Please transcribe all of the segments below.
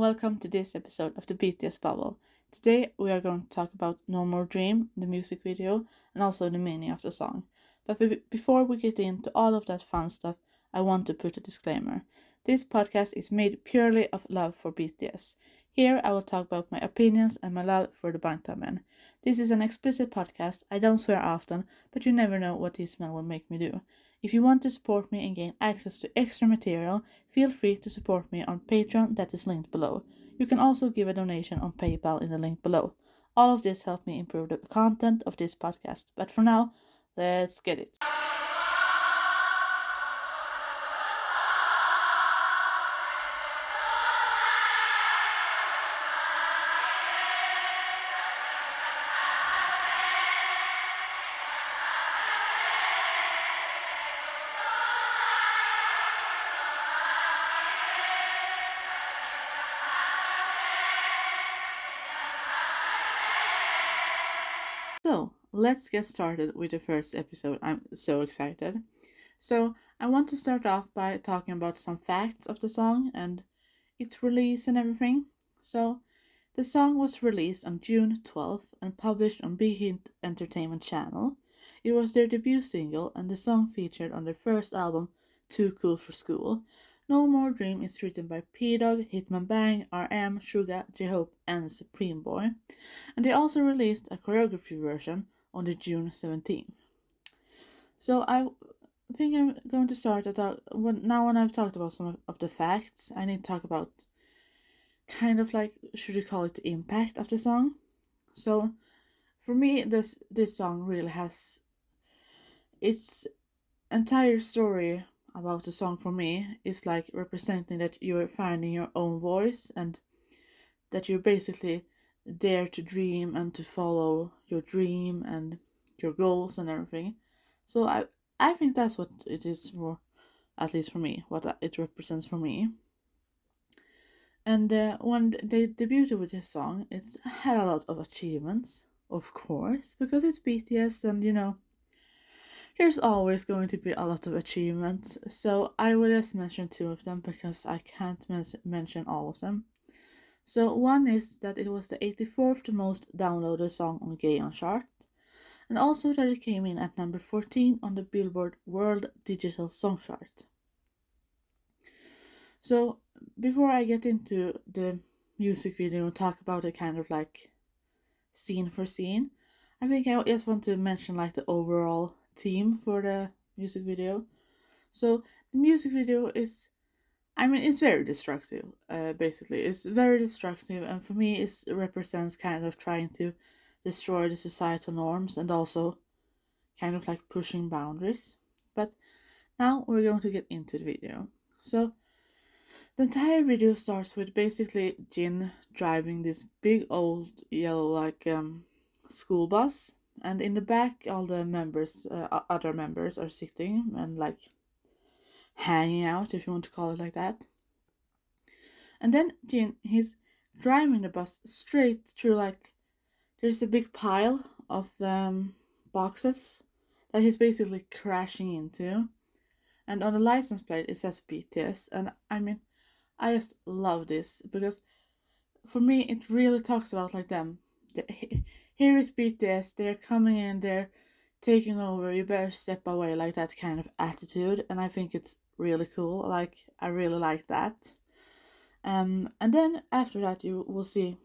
welcome to this episode of the BTS Bubble. Today we are going to talk about No More Dream, the music video, and also the meaning of the song. But be- before we get into all of that fun stuff, I want to put a disclaimer. This podcast is made purely of love for BTS. Here I will talk about my opinions and my love for the Bangtan. This is an explicit podcast. I don't swear often, but you never know what this man will make me do. If you want to support me and gain access to extra material, feel free to support me on Patreon that is linked below. You can also give a donation on PayPal in the link below. All of this helps me improve the content of this podcast. But for now, let's get it. So, let's get started with the first episode. I'm so excited. So, I want to start off by talking about some facts of the song and its release and everything. So, the song was released on June 12th and published on Hit Entertainment Channel. It was their debut single and the song featured on their first album, Too Cool for School. No More Dream is written by Pdogg, Hitman Bang, RM, Suga, J Hope, and Supreme Boy. And they also released a choreography version on the June 17th. So I think I'm going to start to talk when now when I've talked about some of, of the facts, I need to talk about kind of like should you call it the impact of the song. So for me this this song really has its entire story about the song for me is like representing that you're finding your own voice and that you basically dare to dream and to follow your dream and your goals and everything. So I I think that's what it is for, at least for me, what it represents for me. And uh, when they debuted with this song, it's had a lot of achievements, of course, because it's BTS and you know there's always going to be a lot of achievements, so I will just mention two of them because I can't mention all of them. So, one is that it was the 84th most downloaded song on Gaon chart, and also that it came in at number 14 on the Billboard World Digital Song Chart. So, before I get into the music video and talk about it kind of like scene for scene, I think I just want to mention like the overall theme for the music video. So the music video is, I mean, it's very destructive. Uh, basically, it's very destructive, and for me, it represents kind of trying to destroy the societal norms and also kind of like pushing boundaries. But now we're going to get into the video. So the entire video starts with basically Jin driving this big old yellow like um school bus and in the back all the members uh, other members are sitting and like hanging out if you want to call it like that. And then jin he's driving the bus straight through like there's a big pile of um, boxes that he's basically crashing into. And on the license plate it says bts and i mean i just love this because for me it really talks about like them here is BTS, they're coming in, they're taking over, you better step away, like that kind of attitude. And I think it's really cool. Like, I really like that. Um, and then after that, you will see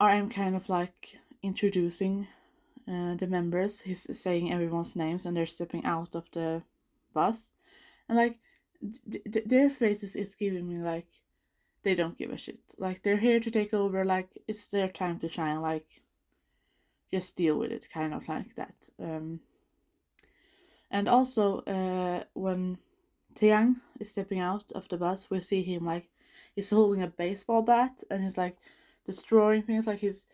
RM kind of like introducing uh, the members. He's saying everyone's names and they're stepping out of the bus. And like, d- d- their faces is giving me like, they don't give a shit. Like they're here to take over. Like it's their time to shine. Like just deal with it, kind of like that. Um, and also, uh, when Taehyung is stepping out of the bus, we see him like he's holding a baseball bat and he's like destroying things. Like he's,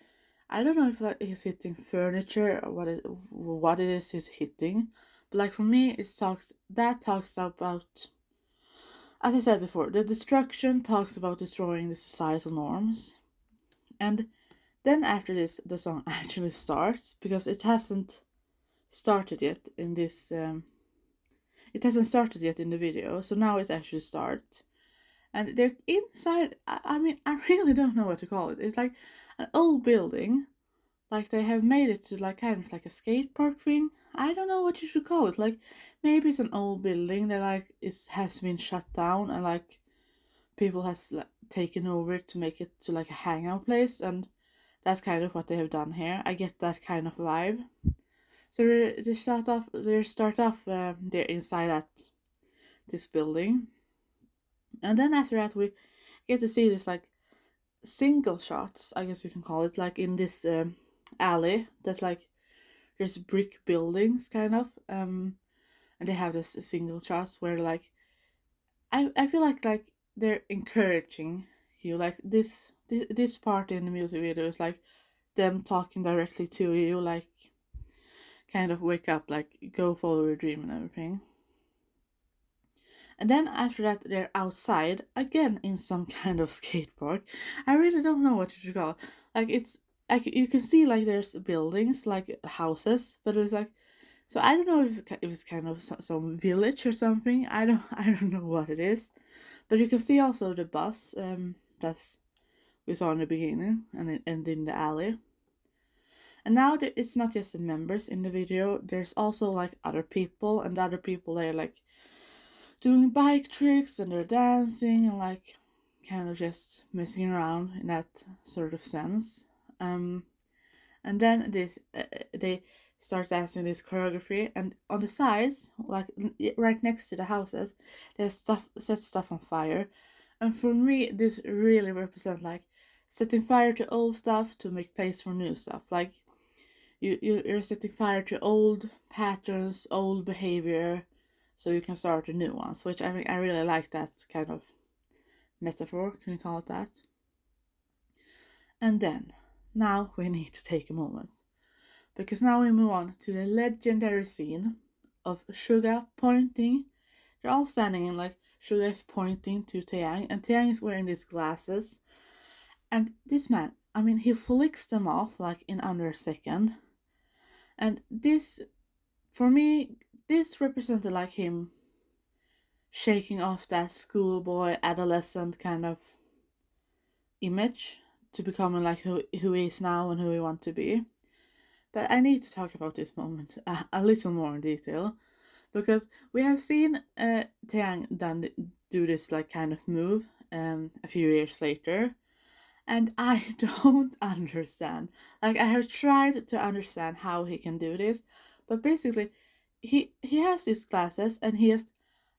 I don't know if like he's hitting furniture or what it what it is he's hitting, but like for me, it talks that talks about as I said before, the destruction talks about destroying the societal norms. And then after this, the song actually starts because it hasn't started yet in this. Um, it hasn't started yet in the video, so now it actually starts. and they're inside. I, I mean, I really don't know what to call it. It's like an old building, like they have made it to like kind of like a skate park thing. I don't know what you should call it. Like maybe it's an old building that like is has been shut down and like people has like taken over to make it to like a hangout place and that's kind of what they have done here. I get that kind of vibe. So they start off. They start off. Um, they're inside that this building, and then after that we get to see this like single shots. I guess you can call it like in this um, alley. That's like there's brick buildings kind of. Um, and they have this single shots where like I I feel like like they're encouraging you like this this this part in the music video is like them talking directly to you like kind of wake up like go follow your dream and everything and then after that they're outside again in some kind of skate park i really don't know what you should call like it's like you can see like there's buildings like houses but it's like so i don't know if it's, if it's kind of some village or something i don't i don't know what it is but you can see also the bus um that's we saw in the beginning and it in the alley. And now it's not just the members in the video, there's also like other people, and the other people they're like doing bike tricks and they're dancing and like kind of just messing around in that sort of sense. Um, and then this uh, they start dancing this choreography, and on the sides, like right next to the houses, they stuff set stuff on fire. And for me, this really represents like setting fire to old stuff to make place for new stuff. Like you, you you're setting fire to old patterns, old behavior, so you can start the new ones. Which I mean, I really like that kind of metaphor. Can you call it that? And then now we need to take a moment because now we move on to the legendary scene of Suga pointing. They're all standing and like Suga is pointing to Taehyung, and Taehyung is wearing these glasses and this man, I mean, he flicks them off like in under a second. And this, for me, this represented like him shaking off that schoolboy, adolescent kind of image to becoming like who, who he is now and who he wants to be. But I need to talk about this moment a, a little more in detail because we have seen uh, Taehyung done do this like kind of move um, a few years later and I don't understand. Like I have tried to understand how he can do this, but basically, he he has these glasses and he just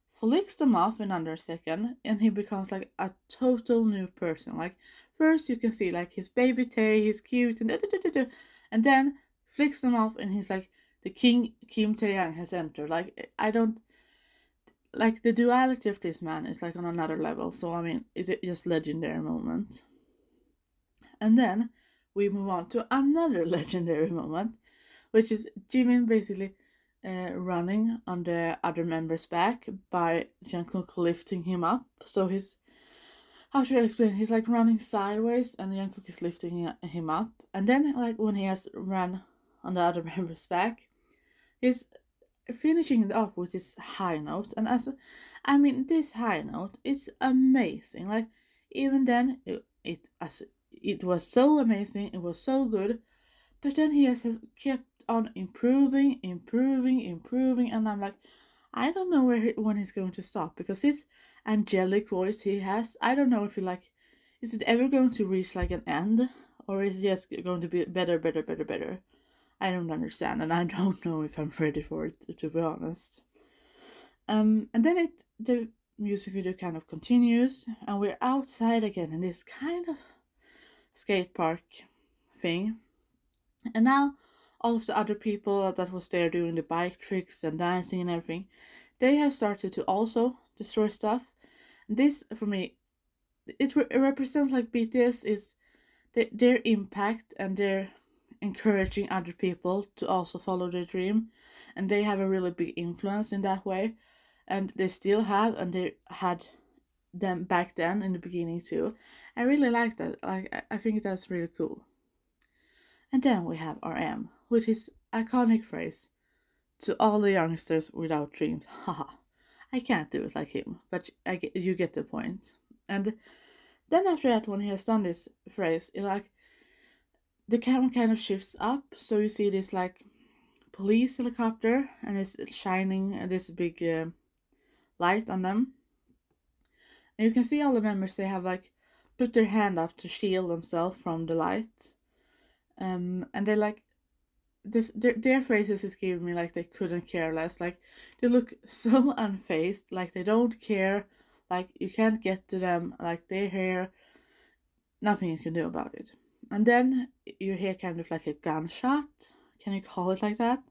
flicks them off in under a second, and he becomes like a total new person. Like first you can see like his baby Tay, he's cute and da, da, da, da, and then flicks them off and he's like the king Kim Taehyung has entered. Like I don't like the duality of this man is like on another level. So I mean, is it just legendary moment? And then we move on to another legendary moment, which is Jimin basically uh, running on the other member's back by Jungkook lifting him up. So he's how I explain? He's like running sideways, and the Jungkook is lifting him up. And then, like when he has run on the other member's back, he's finishing it off with this high note. And as I mean, this high note, it's amazing. Like even then, it, it as it was so amazing, it was so good. But then he has kept on improving, improving, improving, and I'm like, I don't know where he, when he's going to stop because his angelic voice he has, I don't know if he like, is it ever going to reach like an end or is it just going to be better, better, better, better? I don't understand, and I don't know if I'm ready for it to be honest. Um, and then it the music video kind of continues, and we're outside again, and this kind of skate park thing. And now all of the other people that was there doing the bike tricks and dancing and everything, they have started to also destroy stuff. This for me, it, re- it represents like BTS is their, their impact and their encouraging other people to also follow their dream, and they have a really big influence in that way, and they still have and they had them back then in the beginning too. I really like that. Like I think that's really cool. And then we have RM with his iconic phrase to all the youngsters without dreams. Haha. I can't do it like him, but I get, you get the point. And then after that, when he has done this phrase, it like the camera kind of shifts up, so you see this like police helicopter, and it's shining this big uh, light on them. And you can see all the members they have like put their hand up to shield themselves from the light. Um, and they like the, their, their faces is giving me like they couldn't care less. Like they look so unfazed, like they don't care. Like you can't get to them. Like they're here, nothing you can do about it. And then you hear kind of like a gunshot. Can you call it like that?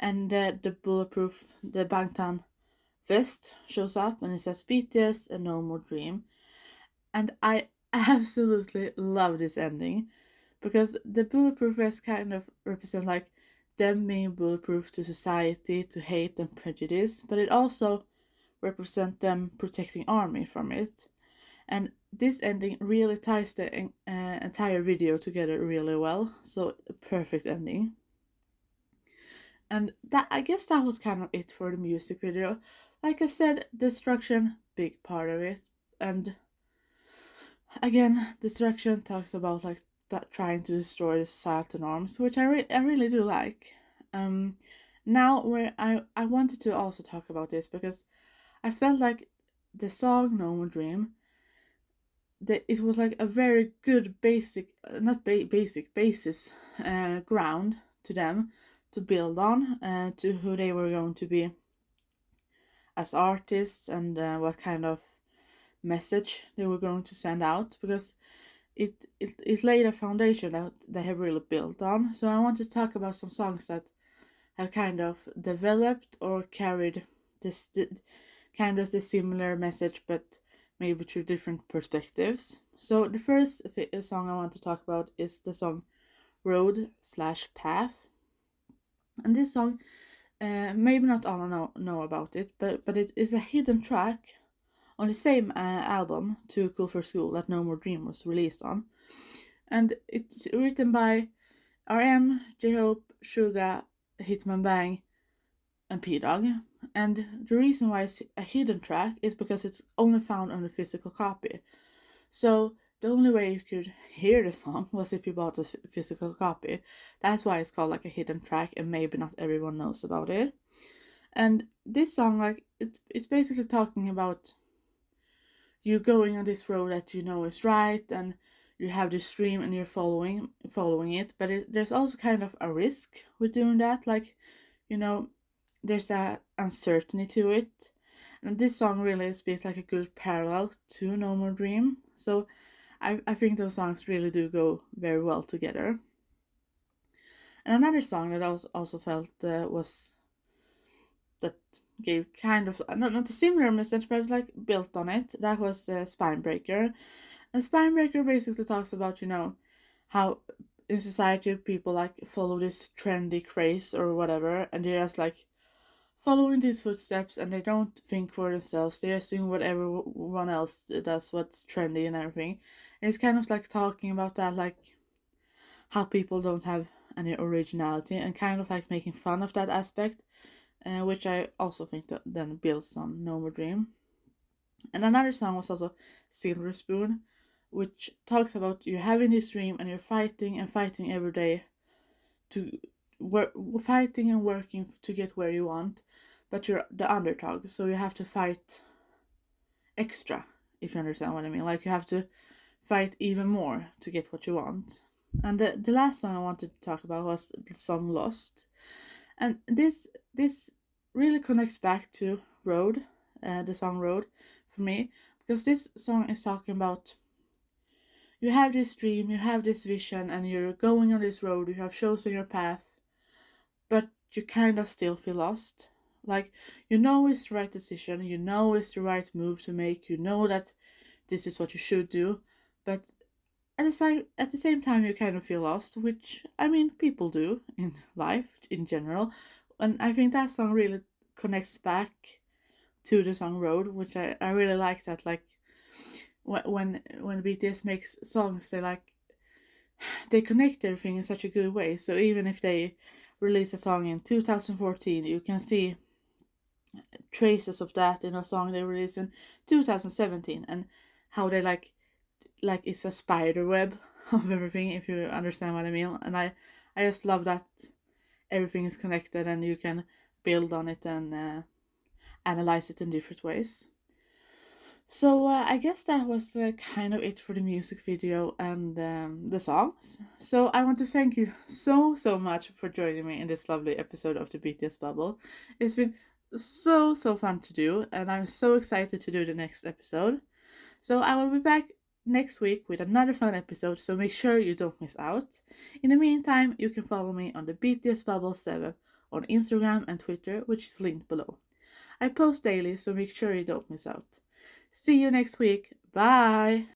And uh, the bulletproof, the Bangtan vest shows up and it says BTS and No More Dream. And I absolutely love this ending because the bulletproof vest kind of represent like them being bulletproof to society, to hate and prejudice, but it also represent them protecting army from it. And this ending really ties the uh, entire video together really well. So perfect ending. And that I guess that was kind of it for the music video. Like I said, destruction big part of it, and again, destruction talks about like trying to destroy the societal norms, which I, re- I really do like. Um, now where I I wanted to also talk about this because I felt like the song No More Dream that it was like a very good basic not ba- basic basis uh, ground to them to build on uh, to who they were going to be as artists and uh, what kind of message they were going to send out because it, it it laid a foundation that they have really built on. So I want to talk about some songs that have kind of developed or carried this kind of the similar message, but maybe through different perspectives. So the first song I want to talk about is the song "Road" slash Path, and this song, uh, maybe not all know know about it, but but it is a hidden track on the same uh, album, Too Cool for School, that No More Dream was released on. And it's written by RM, J Hope, Suga, Hitman Bang, and Pdogg. And the reason why it's a hidden track is because it's only found on the physical copy. So the only way you could hear the song was if you bought a physical copy. That's why it's called like a hidden track, and maybe not everyone knows about it. And this song, like, it, it's basically talking about you going on this road that you know is right and you have this dream and you're following following it but it, there's also kind of a risk with doing that like you know there's a uncertainty to it. And this song really speaks like a good parallel to no more dream. So i, I think those songs really do go very well together. And another song that i also, felt uh, was gave kind of not, not a similar message but like built on it. That was uh, spinebreaker. And spinebreaker basically talks about you know how in society people like follow this trendy craze or whatever and they're just like following these footsteps and they don't think for themselves. They assume what everyone else does what's trendy and everything. And it's kind of like talking about that like how people don't have any originality and kind of like making fun of that aspect uh, which I also think that then builds on No More Dream. And another song was also Silver Spoon, which talks about you having this dream and you're fighting and fighting every day to work, fighting and working to get where you want, but you're the underdog, so you have to fight extra, if you understand what I mean. Like you have to fight even more to get what you want. And the, the last song I wanted to talk about was the song Lost. And this this really connects back to Road, uh, the song Road, for me, because this song is talking about you have this dream, you have this vision, and you're going on this road, you have chosen your path, but you kind of still feel lost. Like, you know it's the right decision, you know it's the right move to make, you know that this is what you should do, but at the same at the same time you kind of feel lost, which I mean people do in life in general and I think that song really connects back to the song Road, which I, I really like that like when when BTS makes songs they like they connect everything in such a good way. So even if they release a song in 2014, you can see traces of that in a song they released in 2017 and how they like like it's a spider web of everything if you understand what I mean. And I I just love that everything is connected and you can build on it and uh, analyze it in different ways. So uh, I guess that was uh, kind of it for the music video and um, the songs. So I want to thank you so so much for joining me in this lovely episode of the BTS Bubble. It's been so so fun to do, and I'm so excited to do the next episode. So I will be back next week with another fun episode. So make sure you don't miss out. In the meantime, you can follow me on the BTS Bubble Seven on Instagram and Twitter, which is linked below. I post daily, so make sure you don't miss out. See you next week. Bye.